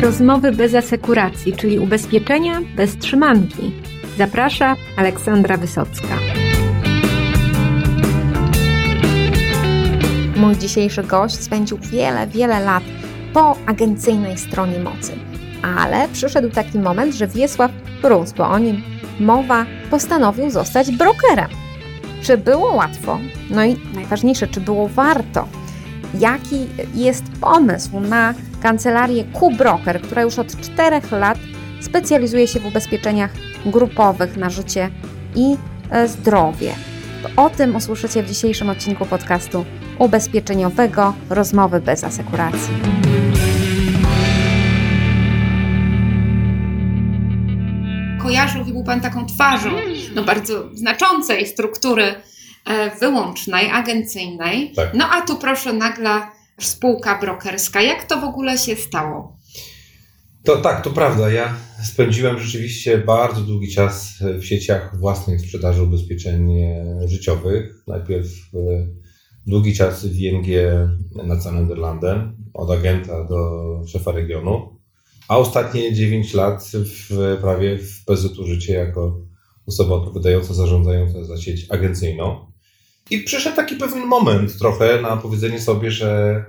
Rozmowy bez asekuracji, czyli ubezpieczenia bez trzymanki. Zaprasza Aleksandra Wysocka. Mój dzisiejszy gość spędził wiele, wiele lat po agencyjnej stronie mocy. Ale przyszedł taki moment, że Wiesław Prus, bo o nim mowa, postanowił zostać brokerem. Czy było łatwo? No i najważniejsze, czy było warto? Jaki jest pomysł na kancelarię Q-Broker, która już od czterech lat specjalizuje się w ubezpieczeniach grupowych na życie i e, zdrowie? O tym usłyszycie w dzisiejszym odcinku podcastu ubezpieczeniowego Rozmowy bez asekuracji. Kojarzył był Pan taką twarzą no, bardzo znaczącej struktury e, wyłącznej, agencyjnej. Tak. No a tu proszę nagle spółka brokerska. Jak to w ogóle się stało? To tak, to prawda. Ja spędziłem rzeczywiście bardzo długi czas w sieciach własnej sprzedaży ubezpieczeń życiowych. Najpierw e, długi czas w ING nad Nederlandem, od agenta do szefa regionu, a ostatnie 9 lat w, prawie w PZU Życie jako osoba odpowiadająca, zarządzająca za sieć agencyjną. I przyszedł taki pewien moment trochę na powiedzenie sobie, że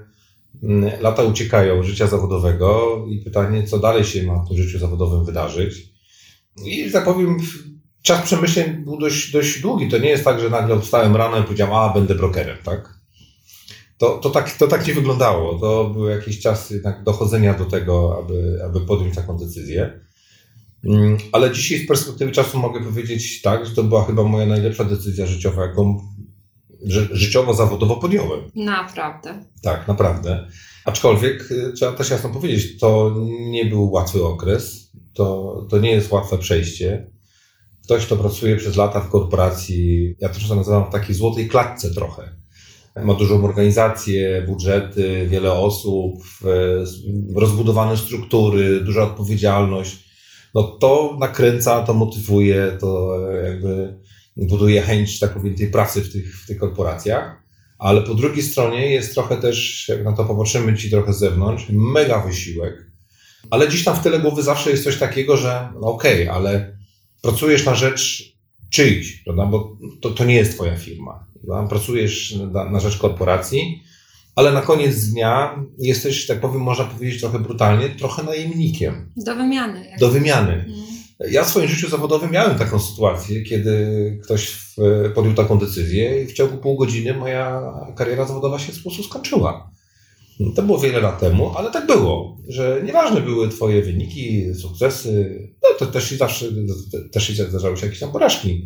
mm, lata uciekają życia zawodowego i pytanie, co dalej się ma w tym życiu zawodowym wydarzyć. I tak powiem, czas przemyśleń był dość, dość długi. To nie jest tak, że nagle wstałem rano i powiedziałem, a będę brokerem, tak? To, to, tak, to tak nie wyglądało. To były jakieś czasy jednak dochodzenia do tego, aby, aby podjąć taką decyzję. Mm, ale dzisiaj z perspektywy czasu mogę powiedzieć tak, że to była chyba moja najlepsza decyzja życiowa, jaką życiowo-zawodowo podjąłem. Naprawdę. Tak, naprawdę. Aczkolwiek y, trzeba też jasno powiedzieć, to nie był łatwy okres, to, to nie jest łatwe przejście. Ktoś, kto pracuje przez lata w korporacji, ja to czasem nazywam w takiej złotej klatce trochę. Ma dużą organizację, budżety, wiele osób, rozbudowane struktury, duża odpowiedzialność. No to nakręca, to motywuje, to jakby buduje chęć, tak powiem, tej pracy w tych, w tych korporacjach. Ale po drugiej stronie jest trochę też, jak na to popatrzymy ci trochę z zewnątrz, mega wysiłek. Ale gdzieś tam w tyle głowy zawsze jest coś takiego, że no okej, okay, ale pracujesz na rzecz czyjś, prawda? bo to, to nie jest twoja firma. Prawda? Pracujesz na, na rzecz korporacji, ale na koniec dnia jesteś, tak powiem, można powiedzieć trochę brutalnie, trochę najemnikiem. Do wymiany. Do wymiany. Mhm. Ja w swoim życiu zawodowym miałem taką sytuację, kiedy ktoś podjął taką decyzję i w ciągu pół godziny moja kariera zawodowa się w sposób skończyła. To było wiele lat temu, ale tak było, że nieważne były Twoje wyniki, sukcesy, no to też zawsze też się zdarzały się jakieś tam porażki.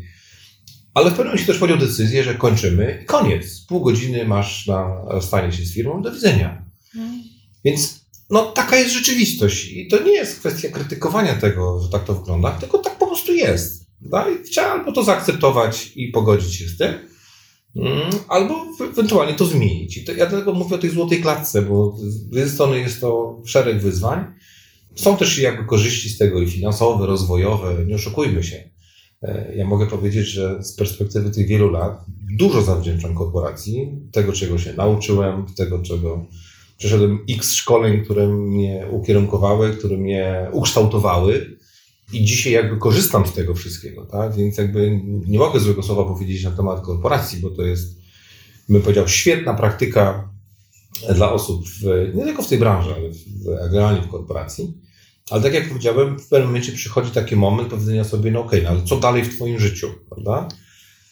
Ale w pewnym momencie też podjął decyzję, że kończymy i koniec. Pół godziny masz na stanie się z firmą, do widzenia. Hmm. Więc no, taka jest rzeczywistość. I to nie jest kwestia krytykowania tego, że tak to wygląda, tylko tak po prostu jest. No I trzeba albo to zaakceptować i pogodzić się z tym, mm, albo ewentualnie to zmienić. I to, ja dlatego mówię o tej złotej klatce, bo z jednej strony jest to szereg wyzwań. Są też jakby korzyści z tego i finansowe, rozwojowe, nie oszukujmy się. E, ja mogę powiedzieć, że z perspektywy tych wielu lat dużo zawdzięczam korporacji, tego czego się nauczyłem, tego czego przeszedłem x szkoleń, które mnie ukierunkowały, które mnie ukształtowały i dzisiaj jakby korzystam z tego wszystkiego, tak? Więc jakby nie mogę złego słowa powiedzieć na temat korporacji, bo to jest, bym powiedział, świetna praktyka dla osób, w, nie tylko w tej branży, ale w, generalnie w korporacji. Ale tak jak powiedziałem, w pewnym momencie przychodzi taki moment powiedzenia sobie, no okej, okay, no ale co dalej w Twoim życiu, prawda?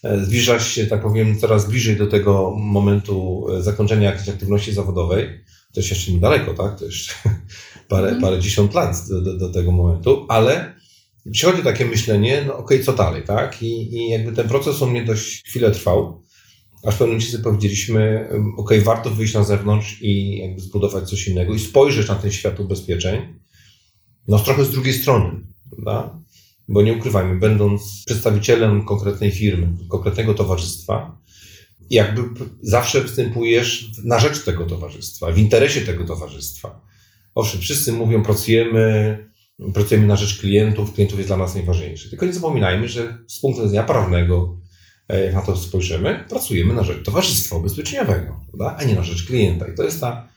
E, zbliżasz się, tak powiem, coraz bliżej do tego momentu e, zakończenia jakiejś aktywności zawodowej. To jest jeszcze niedaleko, tak? To jeszcze parę, mm. parę dziesiąt lat do, do, do, tego momentu, ale przychodzi takie myślenie, no okej, okay, co dalej, tak? I, I jakby ten proces u mnie dość chwilę trwał, aż w pewnym momencie powiedzieliśmy, okej, okay, warto wyjść na zewnątrz i jakby zbudować coś innego i spojrzeć na ten świat ubezpieczeń, no trochę z drugiej strony, prawda? Bo nie ukrywajmy, będąc przedstawicielem konkretnej firmy, konkretnego towarzystwa, jakby zawsze występujesz na rzecz tego towarzystwa, w interesie tego towarzystwa. Owszem, wszyscy mówią, pracujemy, pracujemy na rzecz klientów, klientów jest dla nas najważniejszy. Tylko nie zapominajmy, że z punktu widzenia prawnego, e, jak na to spojrzymy, pracujemy na rzecz towarzystwa ubezpieczeniowego, prawda? a nie na rzecz klienta. I to jest ta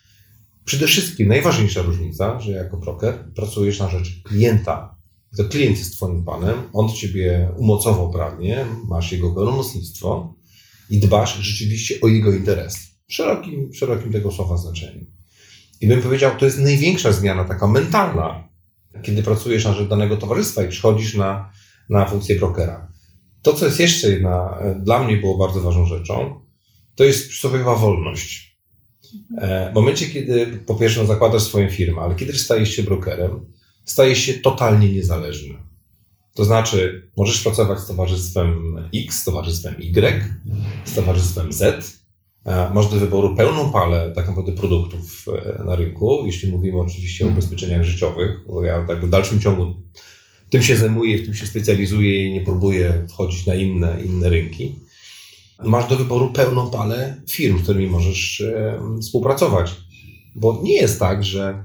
Przede wszystkim najważniejsza różnica, że jako broker pracujesz na rzecz klienta. To klient jest twoim panem, on ciebie umocował prawnie, masz jego pełnomocnictwo i dbasz rzeczywiście o jego interes. W szerokim, szerokim tego słowa znaczeniu. I bym powiedział, to jest największa zmiana taka mentalna, kiedy pracujesz na rzecz danego towarzystwa i przychodzisz na, na funkcję brokera. To, co jest jeszcze jedna, dla mnie było bardzo ważną rzeczą, to jest przysłowiowa wolność. E, w momencie, kiedy po pierwsze no, zakładasz swoją firmę, ale kiedy stajesz się brokerem, stajesz się totalnie niezależny. To znaczy, możesz pracować z towarzystwem X, z towarzystwem Y, z towarzystwem Z. E, masz do wyboru pełną palę tak naprawdę produktów e, na rynku, jeśli mówimy oczywiście o ubezpieczeniach życiowych, bo ja tak w dalszym ciągu tym się zajmuję, w tym się specjalizuję i nie próbuję wchodzić na inne, inne rynki. Masz do wyboru pełną palę firm, z którymi możesz e, współpracować. Bo nie jest tak, że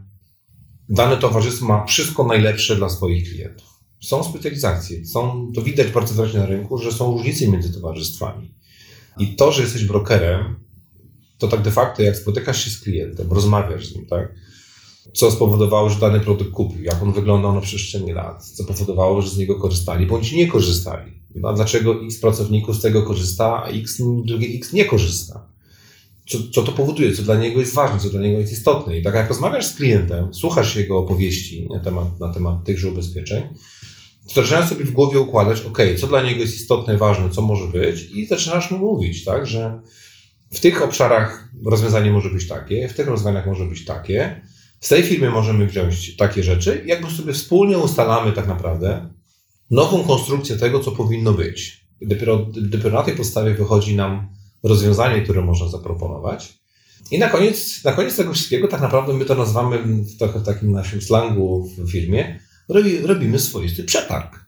dane towarzystwo ma wszystko najlepsze dla swoich klientów. Są specjalizacje, są, to widać bardzo wyraźnie na rynku, że są różnice między towarzystwami. I to, że jesteś brokerem, to tak de facto jak spotykasz się z klientem, rozmawiasz z nim, tak? Co spowodowało, że dany produkt kupił, jak on wyglądał na przestrzeni lat, co powodowało, że z niego korzystali, bądź nie korzystali. A dlaczego X pracowników z tego korzysta, a X, drugie X nie korzysta? Co, co to powoduje, co dla niego jest ważne, co dla niego jest istotne. I tak jak rozmawiasz z klientem, słuchasz jego opowieści na temat, na temat tychże ubezpieczeń, zaczynasz sobie w głowie układać, ok, co dla niego jest istotne, ważne, co może być i zaczynasz mu mówić, tak, że w tych obszarach rozwiązanie może być takie, w tych rozwiązaniach może być takie, z tej firmy możemy wziąć takie rzeczy jakby sobie wspólnie ustalamy tak naprawdę nową konstrukcję tego, co powinno być. I dopiero, dopiero na tej podstawie wychodzi nam rozwiązanie, które można zaproponować. I na koniec, na koniec tego wszystkiego tak naprawdę my to nazywamy w trochę w takim naszym slangu w firmie, robimy swoisty przetarg.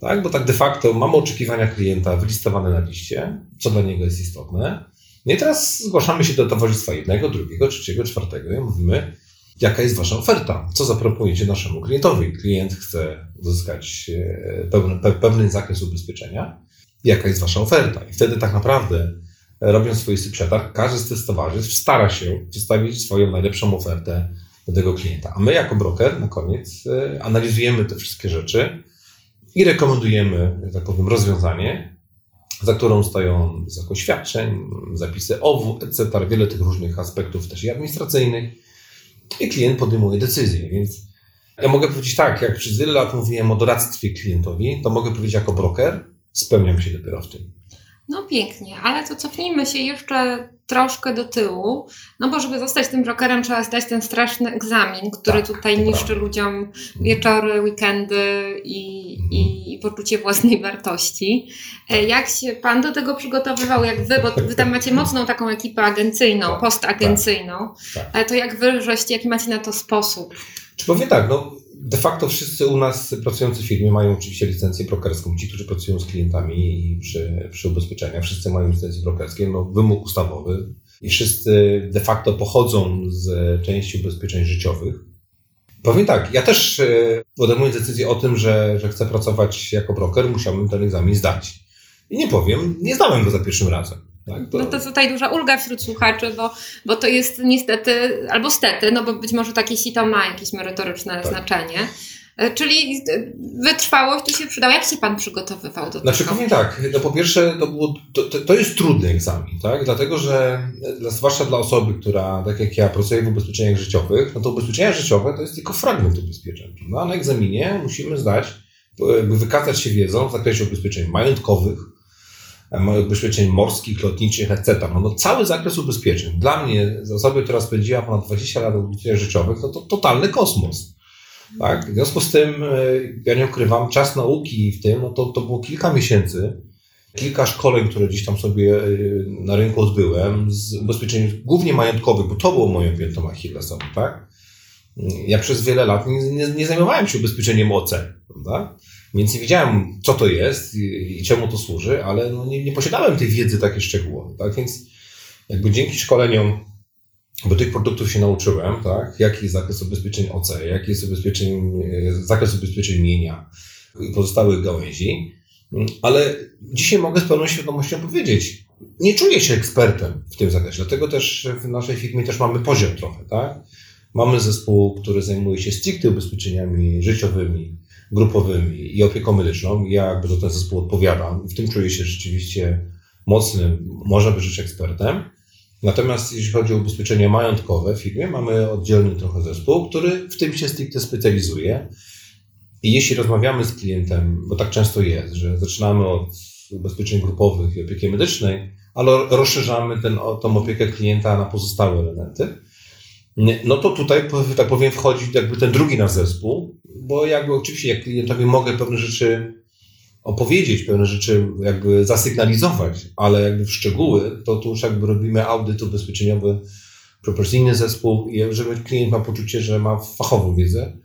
Tak? Bo tak de facto mamy oczekiwania klienta wylistowane na liście, co dla niego jest istotne. No i teraz zgłaszamy się do towarzystwa jednego, drugiego, trzeciego, czwartego i mówimy, jaka jest Wasza oferta, co zaproponujecie naszemu klientowi. Klient chce uzyskać e, pełny, pewny zakres ubezpieczenia, jaka jest Wasza oferta. I wtedy tak naprawdę e, robiąc swoisty przetarg, każdy z tych towarzystw stara się przedstawić swoją najlepszą ofertę do tego klienta. A my jako broker na koniec e, analizujemy te wszystkie rzeczy i rekomendujemy, tak powiem, rozwiązanie, za którą stoją zakres świadczeń, zapisy OWU, etc., wiele tych różnych aspektów też i administracyjnych i klient podejmuje decyzję. Więc ja mogę powiedzieć tak, jak przez wiele lat mówiłem o doradztwie klientowi, to mogę powiedzieć jako broker, spełniam się dopiero w tym. No pięknie, ale to cofnijmy się jeszcze troszkę do tyłu, no bo żeby zostać tym brokerem trzeba zdać ten straszny egzamin, który tak, tutaj niszczy ludziom wieczory, weekendy i, mhm. i, poczucie własnej wartości. E, jak się Pan do tego przygotowywał, jak Wy, bo Wy tam macie mocną taką ekipę agencyjną, tak, postagencyjną, tak, tak. to jak Wy żeście, jaki macie na to sposób? Czy powiem tak, no de facto wszyscy u nas pracujący w firmie mają oczywiście licencję brokerską. Ci, którzy pracują z klientami przy, przy ubezpieczeniach, wszyscy mają licencję brokerskie, no wymóg ustawowy i wszyscy de facto pochodzą z części ubezpieczeń życiowych. Powiem tak, ja też e, podejmując decyzję o tym, że, że chcę pracować jako broker, musiałbym ten egzamin zdać. I nie powiem, nie zdałem go za pierwszym razem. Tak, to... No to tutaj duża ulga wśród słuchaczy, bo, bo to jest niestety, albo stety, no bo być może takie sito ma jakieś merytoryczne tak. znaczenie. E, czyli wytrwałość tu się przydała. Jak się Pan przygotowywał do znaczy, tego? Znaczy, tak. No po pierwsze, to, było, to, to jest trudny egzamin, tak? Dlatego, że zwłaszcza dla osoby, która, tak jak ja, pracuje w ubezpieczeniach życiowych, no to ubezpieczenia życiowe to jest tylko fragment ubezpieczeń. No, a na egzaminie musimy zdać, wykazać się wiedzą w zakresie ubezpieczeń majątkowych, ubezpieczeń morskich, lotniczych, etc. No, no, cały zakres ubezpieczeń. Dla mnie, z osoby, która spędziła ponad 20 lat w ubezpieczeniach życiowych, no to totalny kosmos. Tak? W związku z tym, e, ja nie ukrywam, czas nauki w tym, no to, to było kilka miesięcy, kilka szkoleń, które gdzieś tam sobie e, na rynku odbyłem, z ubezpieczeń głównie majątkowych, bo to było moją piętą achillesową, tak? Ja przez wiele lat nie, nie, nie zajmowałem się ubezpieczeniem OC, prawda? Więc wiedziałem, co to jest i, i czemu to służy, ale no nie, nie, posiadałem tej wiedzy takiej szczegółowej, tak? Więc jakby dzięki szkoleniom, bo tych produktów się nauczyłem, tak? Jaki jest zakres ubezpieczeń OC, jaki jest ubezpieczeń, zakres ubezpieczeń mienia i pozostałych gałęzi, ale dzisiaj mogę z pełną świadomością powiedzieć, nie czuję się ekspertem w tym zakresie, dlatego też w naszej firmie też mamy poziom trochę, tak? Mamy zespół, który zajmuje się stricte ubezpieczeniami życiowymi, grupowymi i opieką medyczną. Ja jakby za ten zespół odpowiadam. W tym czuję się rzeczywiście mocnym, można być rzecz ekspertem. Natomiast jeśli chodzi o ubezpieczenia majątkowe w firmie, mamy oddzielny trochę zespół, który w tym się stricte specjalizuje. I jeśli rozmawiamy z klientem, bo tak często jest, że zaczynamy od ubezpieczeń grupowych i opieki medycznej, ale rozszerzamy ten, tą opiekę klienta na pozostałe elementy, no to tutaj, tak powiem, wchodzi jakby ten drugi nasz zespół, bo jakby oczywiście jak klientowi mogę pewne rzeczy opowiedzieć, pewne rzeczy jakby zasygnalizować, ale jakby w szczegóły, to tu już jakby robimy audyt ubezpieczeniowy, proporcyjny zespół żeby klient ma poczucie, że ma fachową wiedzę,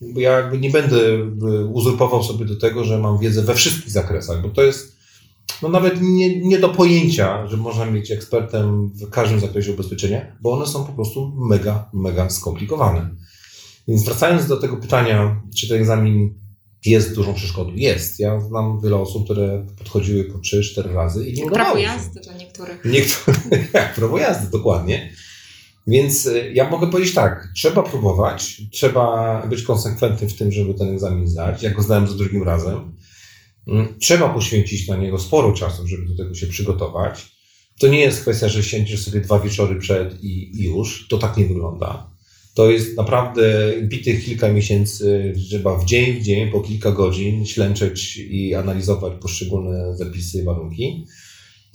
bo ja jakby nie będę uzurpował sobie do tego, że mam wiedzę we wszystkich zakresach, bo to jest no nawet nie, nie do pojęcia, że można mieć ekspertem w każdym zakresie ubezpieczenia, bo one są po prostu mega, mega skomplikowane. Więc wracając do tego pytania, czy ten egzamin jest dużą przeszkodą? Jest. Ja znam wiele osób, które podchodziły po 3-4 razy i nie Prawo jazdy dla niektórych. Niektórych, jak prawo jazdy, dokładnie. Więc y, ja mogę powiedzieć tak, trzeba próbować, trzeba być konsekwentnym w tym, żeby ten egzamin zdać. Ja go zdałem za drugim razem. Mm, trzeba poświęcić na niego sporo czasu, żeby do tego się przygotować. To nie jest kwestia, że siędziesz sobie dwa wieczory przed i, i już. To tak nie wygląda. To jest naprawdę bitych kilka miesięcy, trzeba w dzień w dzień, po kilka godzin ślęczeć i analizować poszczególne zapisy i warunki.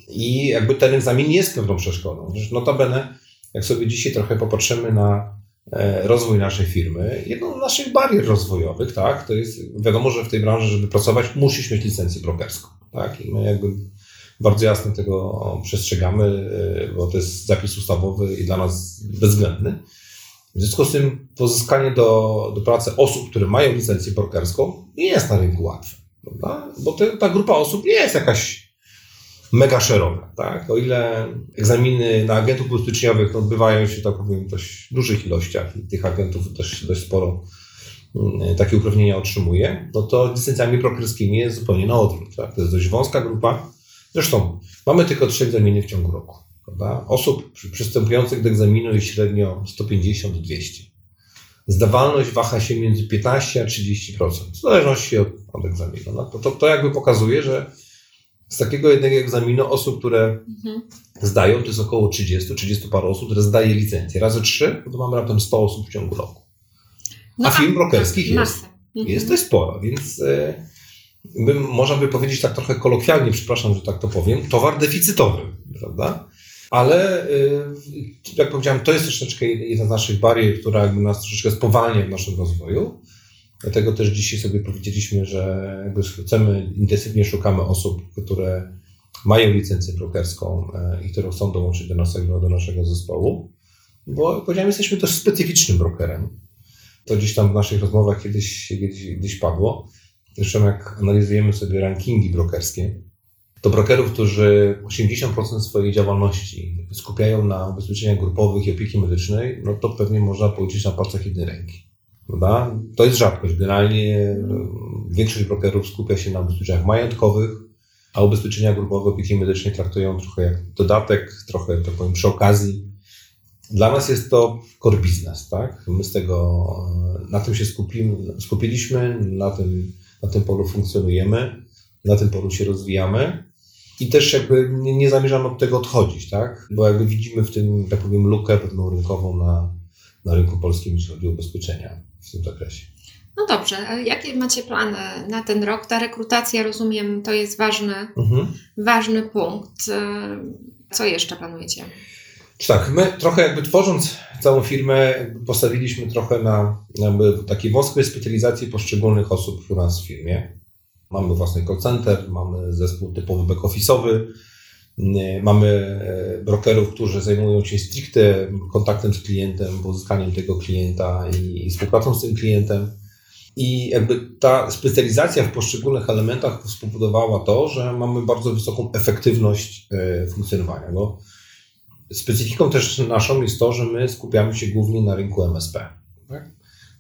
I jakby ten egzamin jest pewną przeszkodą. Notabene, jak sobie dzisiaj trochę popatrzymy na e, rozwój naszej firmy, jedną z naszych barier rozwojowych, tak, to jest wiadomo, że w tej branży, żeby pracować, musisz mieć licencję brokerską. Tak? I my jakby bardzo jasno tego przestrzegamy, e, bo to jest zapis ustawowy i dla nas bezwzględny. W związku z tym pozyskanie do, do pracy osób, które mają licencję brokerską, nie jest na rynku łatwe. Prawda? Bo te, ta grupa osób nie jest jakaś mega szeroka. Tak? O ile egzaminy na agentów ubezpieczeniowych odbywają się, tak powiem, w dość dużych ilościach i tych agentów też dość sporo mm, takie uprawnienia otrzymuje, no to licencjami brokerskimi jest zupełnie na odwrót. Tak? To jest dość wąska grupa. Zresztą mamy tylko trzy egzaminy w ciągu roku. Prawda? Osób przystępujących do egzaminu jest średnio 150-200. Zdawalność waha się między 15 a 30%, w zależności od, od egzaminu. No to, to, to jakby pokazuje, że z takiego jednego egzaminu osób, które mhm. zdają, to jest około 30, 30 parę osób, które zdaje licencję. Razy 3, to mamy raptem 100 osób w ciągu roku. No, a firm brokerskich jest, mhm. jest dość sporo, więc bym, można by powiedzieć tak trochę kolokwialnie, przepraszam, że tak to powiem, towar deficytowy, prawda? Ale y, jak powiedziałem, to jest troszeczkę jedna z naszych barier, która jakby nas troszeczkę spowalnia w naszym rozwoju. Dlatego też dzisiaj sobie powiedzieliśmy, że jakby chcemy, intensywnie szukamy osób, które mają licencję brokerską e, i które chcą dołączyć do naszego, do naszego zespołu, bo powiedziałem, jesteśmy dość specyficznym brokerem. To gdzieś tam w naszych rozmowach kiedyś, kiedyś, kiedyś padło. Zresztą jak analizujemy sobie rankingi brokerskie, to brokerów, którzy 80% swojej działalności skupiają na ubezpieczeniach grupowych i opieki medycznej, no to pewnie można policzyć na palcach jednej ręki. Prawda? To jest rzadkość. Generalnie e, większość brokerów skupia się na ubezpieczeniach majątkowych, a ubezpieczenia grupowe opieki medycznej traktują trochę jak dodatek, trochę, tak powiem, przy okazji. Dla nas jest to core business, tak? My z tego, e, na tym się skupimy, skupiliśmy, na tym, na tym polu funkcjonujemy, na tym polu się rozwijamy. I też jakby nie, nie zamierzam od tego odchodzić, tak? Bo jakby widzimy w tym, tak powiem, lukę pewną rynkową na, na rynku polskim, jeśli chodzi o ubezpieczenia w tym zakresie. No dobrze, jakie macie plany na ten rok? Ta rekrutacja, rozumiem, to jest ważny, mhm. ważny punkt. Co jeszcze planujecie? Tak, my trochę jakby tworząc całą firmę, postawiliśmy trochę na takiej wąskiej specjalizacji poszczególnych osób u nas w firmie. Mamy własny call center, mamy zespół typowy back-office'owy, mamy e, brokerów, którzy zajmują się stricte kontaktem z klientem, pozyskaniem tego klienta i współpracą z tym klientem. I jakby ta specjalizacja w poszczególnych elementach spowodowała to, że mamy bardzo wysoką efektywność e, funkcjonowania. Bo specyfiką też naszą jest to, że my skupiamy się głównie na rynku MSP. Tak?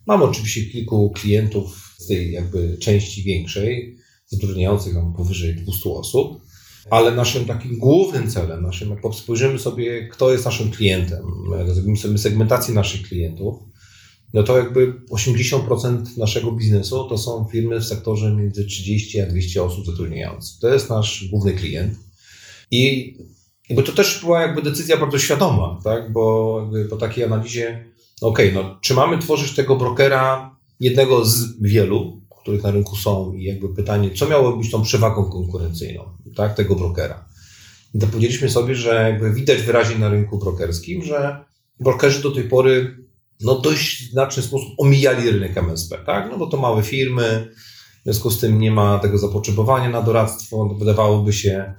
Mamy oczywiście kilku klientów z tej jakby części większej, zatrudniających tam powyżej 200 osób, ale naszym takim głównym celem, naszym, jak spojrzymy sobie, kto jest naszym klientem, zrobimy sobie segmentację naszych klientów, no to jakby 80% naszego biznesu to są firmy w sektorze między 30 a 200 osób zatrudniających. To jest nasz główny klient. I jakby to też była jakby decyzja bardzo świadoma, tak? bo po takiej analizie, okej, okay, no, czy mamy tworzyć tego brokera jednego z wielu, których na rynku są i jakby pytanie, co miałoby być tą przewagą konkurencyjną tak, tego brokera. I to powiedzieliśmy sobie, że jakby widać wyraźnie na rynku brokerskim, że brokerzy do tej pory no dość znaczny sposób omijali rynek MSP, tak? No bo to małe firmy, w związku z tym nie ma tego zapotrzebowania na doradztwo, wydawałoby się,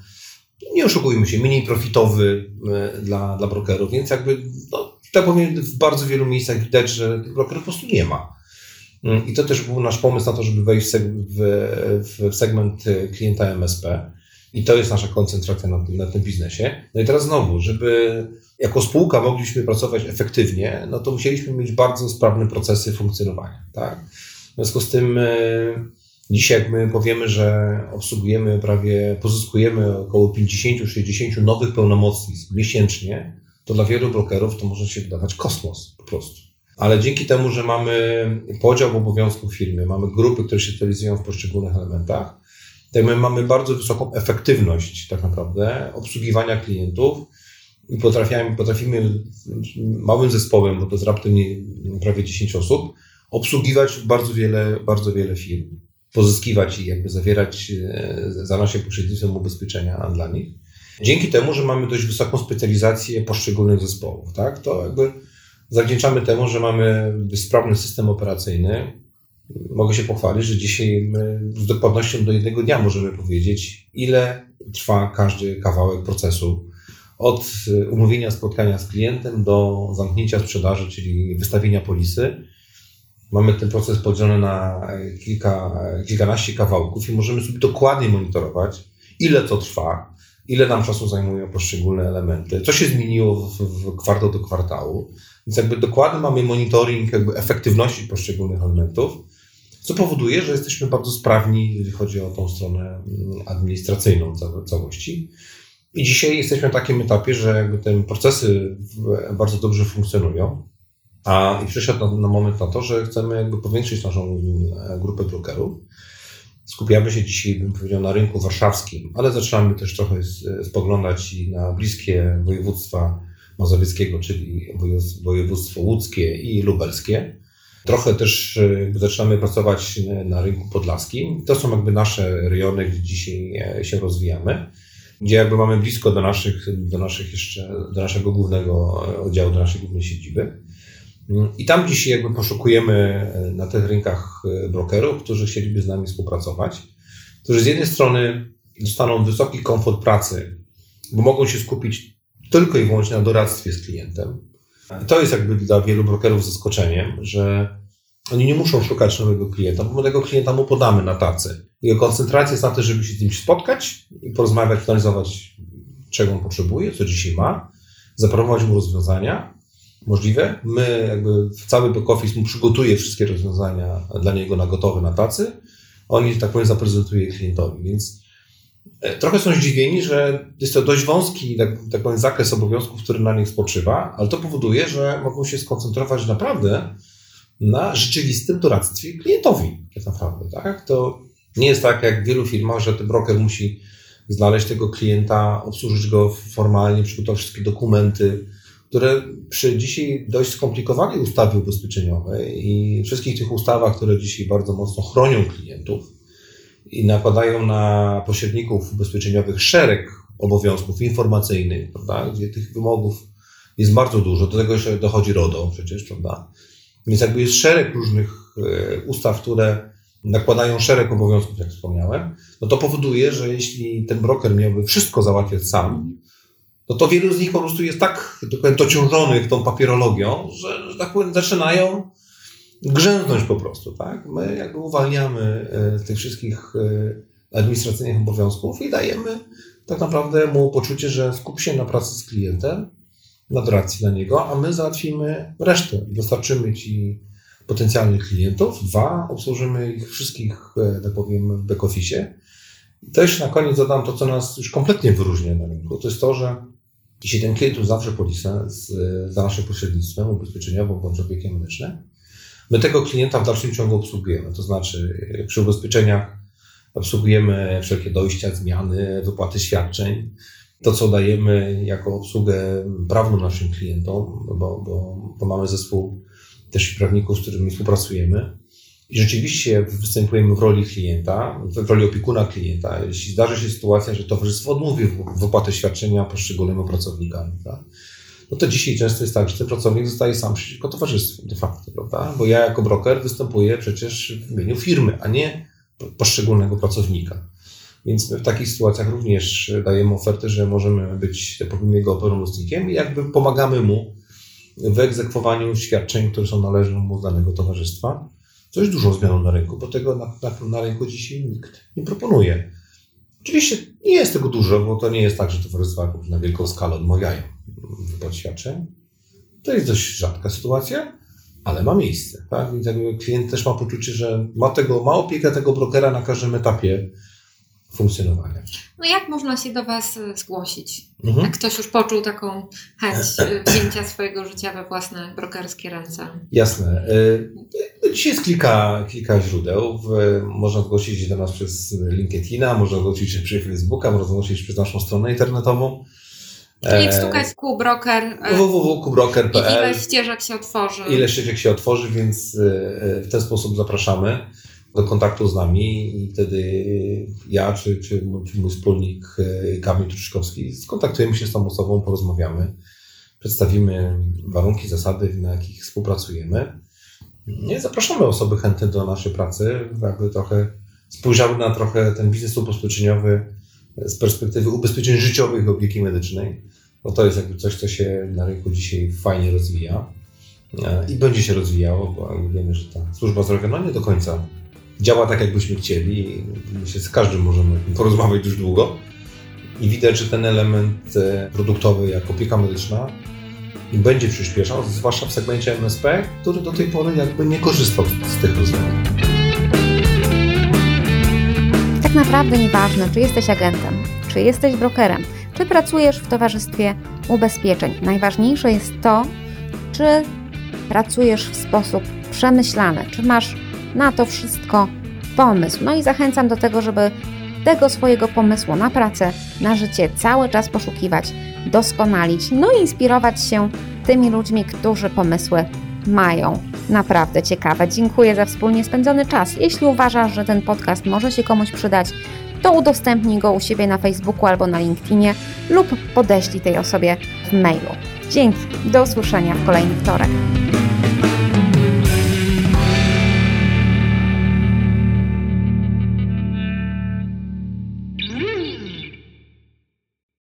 nie oszukujmy się, mniej profitowy e, dla, dla brokerów, więc jakby, no, tak powiem, w bardzo wielu miejscach widać, że brokerów po prostu nie ma. Mm, I to też był nasz pomysł na to, żeby wejść w, segment e, klienta MSP. I to jest nasza koncentracja na tym, na tym biznesie. No i teraz znowu, żeby jako spółka mogliśmy pracować efektywnie, no to musieliśmy mieć bardzo sprawne procesy funkcjonowania. Tak? W związku z tym e, dzisiaj, jak my powiemy, że obsługujemy prawie, pozyskujemy około 50-60 nowych pełnomocnictw miesięcznie, to dla wielu brokerów to może się wydawać kosmos po prostu. Ale dzięki temu, że mamy podział obowiązków firmy, mamy grupy, które się specjalizują w poszczególnych elementach, to my mamy bardzo wysoką efektywność tak naprawdę obsługiwania klientów i potrafimy, potrafimy małym zespołem, bo to jest raptem prawie 10 osób, obsługiwać bardzo wiele, bardzo wiele firm, pozyskiwać i jakby zawierać e, za nasze pośrednictwem ubezpieczenia dla nich. Dzięki temu, że mamy dość wysoką specjalizację poszczególnych zespołów, tak, to jakby zawdzięczamy temu, że mamy sprawny system operacyjny. Mogę się pochwalić, że dzisiaj z dokładnością do jednego dnia możemy powiedzieć, ile trwa każdy kawałek procesu. Od y, umówienia spotkania z klientem do zamknięcia sprzedaży, czyli wystawienia polisy. Mamy ten proces podzielony na kilka, kilkanaście kawałków i możemy sobie dokładnie monitorować, ile to trwa, ile nam czasu zajmują poszczególne elementy, co się zmieniło w, w kwartał do kwartału. Więc jakby dokładnie mamy monitoring jakby efektywności poszczególnych elementów, co powoduje, że jesteśmy bardzo sprawni, jeżeli chodzi o tą stronę mm, administracyjną całości. I dzisiaj jesteśmy na takim etapie, że jakby te procesy bardzo dobrze funkcjonują. A i przyszedł na, na moment na to, że chcemy jakby powiększyć naszą mm, grupę brokerów. Skupiamy się dzisiaj, bym powiedział, na rynku warszawskim, ale zaczynamy też trochę spoglądać i na bliskie województwa mazowieckiego, czyli województwo łódzkie i lubelskie. Trochę też e, zaczynamy pracować na rynku podlaskim. To są jakby nasze rejony, gdzie dzisiaj e, się rozwijamy, gdzie jakby mamy blisko do naszych, do naszych jeszcze, do naszego głównego oddziału, do naszej głównej siedziby. I tam dzisiaj jakby poszukujemy e, na tych rynkach brokerów, którzy chcieliby z nami współpracować, którzy z jednej strony dostaną wysoki komfort pracy, bo mogą się skupić tylko i wyłącznie na doradztwie z klientem. I to jest jakby dla wielu brokerów zaskoczeniem, że oni nie muszą szukać nowego klienta, bo tego klienta mu podamy na tacy. Jego koncentracja jest na to, żeby się z nim spotkać i porozmawiać, analizować, czego on potrzebuje, co dzisiaj ma, zaproponować mu rozwiązania możliwe. My jakby w cały back office mu przygotuje wszystkie rozwiązania dla niego na gotowe na tacy. On tak powiem zaprezentuje klientowi, więc trochę są zdziwieni, że jest to dość wąski tak, tak powiem, zakres obowiązków, który na nich spoczywa, ale to powoduje, że mogą się skoncentrować naprawdę na rzeczywistym doradztwie klientowi. Tak naprawdę, tak? To nie jest tak jak w wielu firmach, że ten broker musi znaleźć tego klienta, obsłużyć go formalnie, przygotować wszystkie dokumenty, które przy dzisiaj dość skomplikowanej ustawie ubezpieczeniowej i wszystkich tych ustawach, które dzisiaj bardzo mocno chronią klientów, i nakładają na pośredników ubezpieczeniowych szereg obowiązków informacyjnych, prawda, gdzie tych wymogów jest bardzo dużo. Do tego jeszcze dochodzi RODO przecież, prawda. Więc jakby jest szereg różnych e, ustaw, które nakładają szereg obowiązków, jak wspomniałem, no to powoduje, że jeśli ten broker miałby wszystko załatwiać sam, no to wielu z nich po prostu jest tak, tak powiem, dociążonych tą papierologią, że, że tak powiem, zaczynają grzęznąć po prostu, tak? My jakby uwalniamy z e, tych wszystkich e, administracyjnych obowiązków i dajemy tak naprawdę mu poczucie, że skup się na pracy z klientem, na doradcji na niego, a my załatwimy resztę. Dostarczymy Ci potencjalnych klientów, dwa, obsłużymy ich wszystkich, e, tak powiem, w back-office. I też na koniec dodam to, co nas już kompletnie wyróżnia na rynku. To jest to, że jeśli ten klient zawsze polisę z, za naszym pośrednictwem ubezpieczeniowym bądź opiekiem medycznym, My tego klienta w dalszym ciągu obsługujemy, to znaczy przy ubezpieczeniach obsługujemy wszelkie dojścia, zmiany, wypłaty świadczeń. To, co dajemy jako obsługę prawną naszym klientom, bo, bo, bo mamy zespół też prawników, z którymi współpracujemy. I rzeczywiście występujemy w roli klienta, w roli opiekuna klienta. Jeśli zdarzy się sytuacja, że towarzystwo odmówi wypłaty świadczenia poszczególnemu pracownikowi, tak? No to dzisiaj często jest tak, że ten pracownik zostaje sam przeciwko towarzystwu de facto, prawda? Bo ja jako broker występuję przecież w imieniu firmy, a nie poszczególnego pracownika. Więc w takich sytuacjach również dajemy ofertę, że możemy być, tak powiem, jego pełnomocnikiem i jakby pomagamy mu w egzekwowaniu świadczeń, które są należne mu z danego towarzystwa. Co jest dużą zmianą na rynku, bo tego na, na, na rynku dzisiaj nikt nie proponuje. Oczywiście nie jest tego dużo, bo to nie jest tak, że towarzystwa na wielką skalę odmawiają wypłat świadczeń. To jest dość rzadka sytuacja, ale ma miejsce. Tak? Klient też ma poczucie, że ma, tego, ma opiekę tego brokera na każdym etapie funkcjonowania. No jak można się do Was e, zgłosić? Mhm. Jak ktoś już poczuł taką chęć e, wzięcia swojego życia we własne brokerskie ręce? Jasne. E, dzisiaj jest kilka, kilka źródeł. Można zgłosić się do nas przez LinkedIna, można zgłosić się przez Facebooka, można zgłosić się przez naszą stronę internetową. Czyli wstukać Kubroker www.kubroker.pl i ile ścieżek się otworzy. Ile ścieżek się otworzy, więc w ten sposób zapraszamy do kontaktu z nami i wtedy ja czy, czy, mój wspólnik e, Kamil Truszkowski skontaktujemy się z tą osobą, porozmawiamy, przedstawimy warunki, zasady, na jakich współpracujemy. I zapraszamy osoby chętne do naszej pracy, jakby trochę spojrzały na trochę ten biznes ubezpieczeniowy z perspektywy ubezpieczeń życiowych i opieki medycznej, bo to jest jakby coś, co się na rynku dzisiaj fajnie rozwija e, i będzie się rozwijało, bo wiemy, że ta służba zdrowia no nie do końca działa tak, jakbyśmy chcieli. Myślę, z każdym możemy porozmawiać już długo. I widać, że ten element e, produktowy, jak opieka medyczna, będzie przyspieszał, zwłaszcza w segmencie MSP, który do tej pory jakby nie korzystał z tych rozwiązań. Tak naprawdę nieważne, czy jesteś agentem, czy jesteś brokerem, czy pracujesz w towarzystwie ubezpieczeń. Najważniejsze jest to, czy pracujesz w sposób przemyślany, czy masz na to wszystko pomysł. No i zachęcam do tego, żeby tego swojego pomysłu na pracę, na życie cały czas poszukiwać, doskonalić, no i inspirować się tymi ludźmi, którzy pomysły mają naprawdę ciekawe. Dziękuję za wspólnie spędzony czas. Jeśli uważasz, że ten podcast może się komuś przydać, to udostępnij go u siebie na Facebooku albo na LinkedInie lub podeślij tej osobie w mailu. Dzięki, do usłyszenia w kolejny wtorek.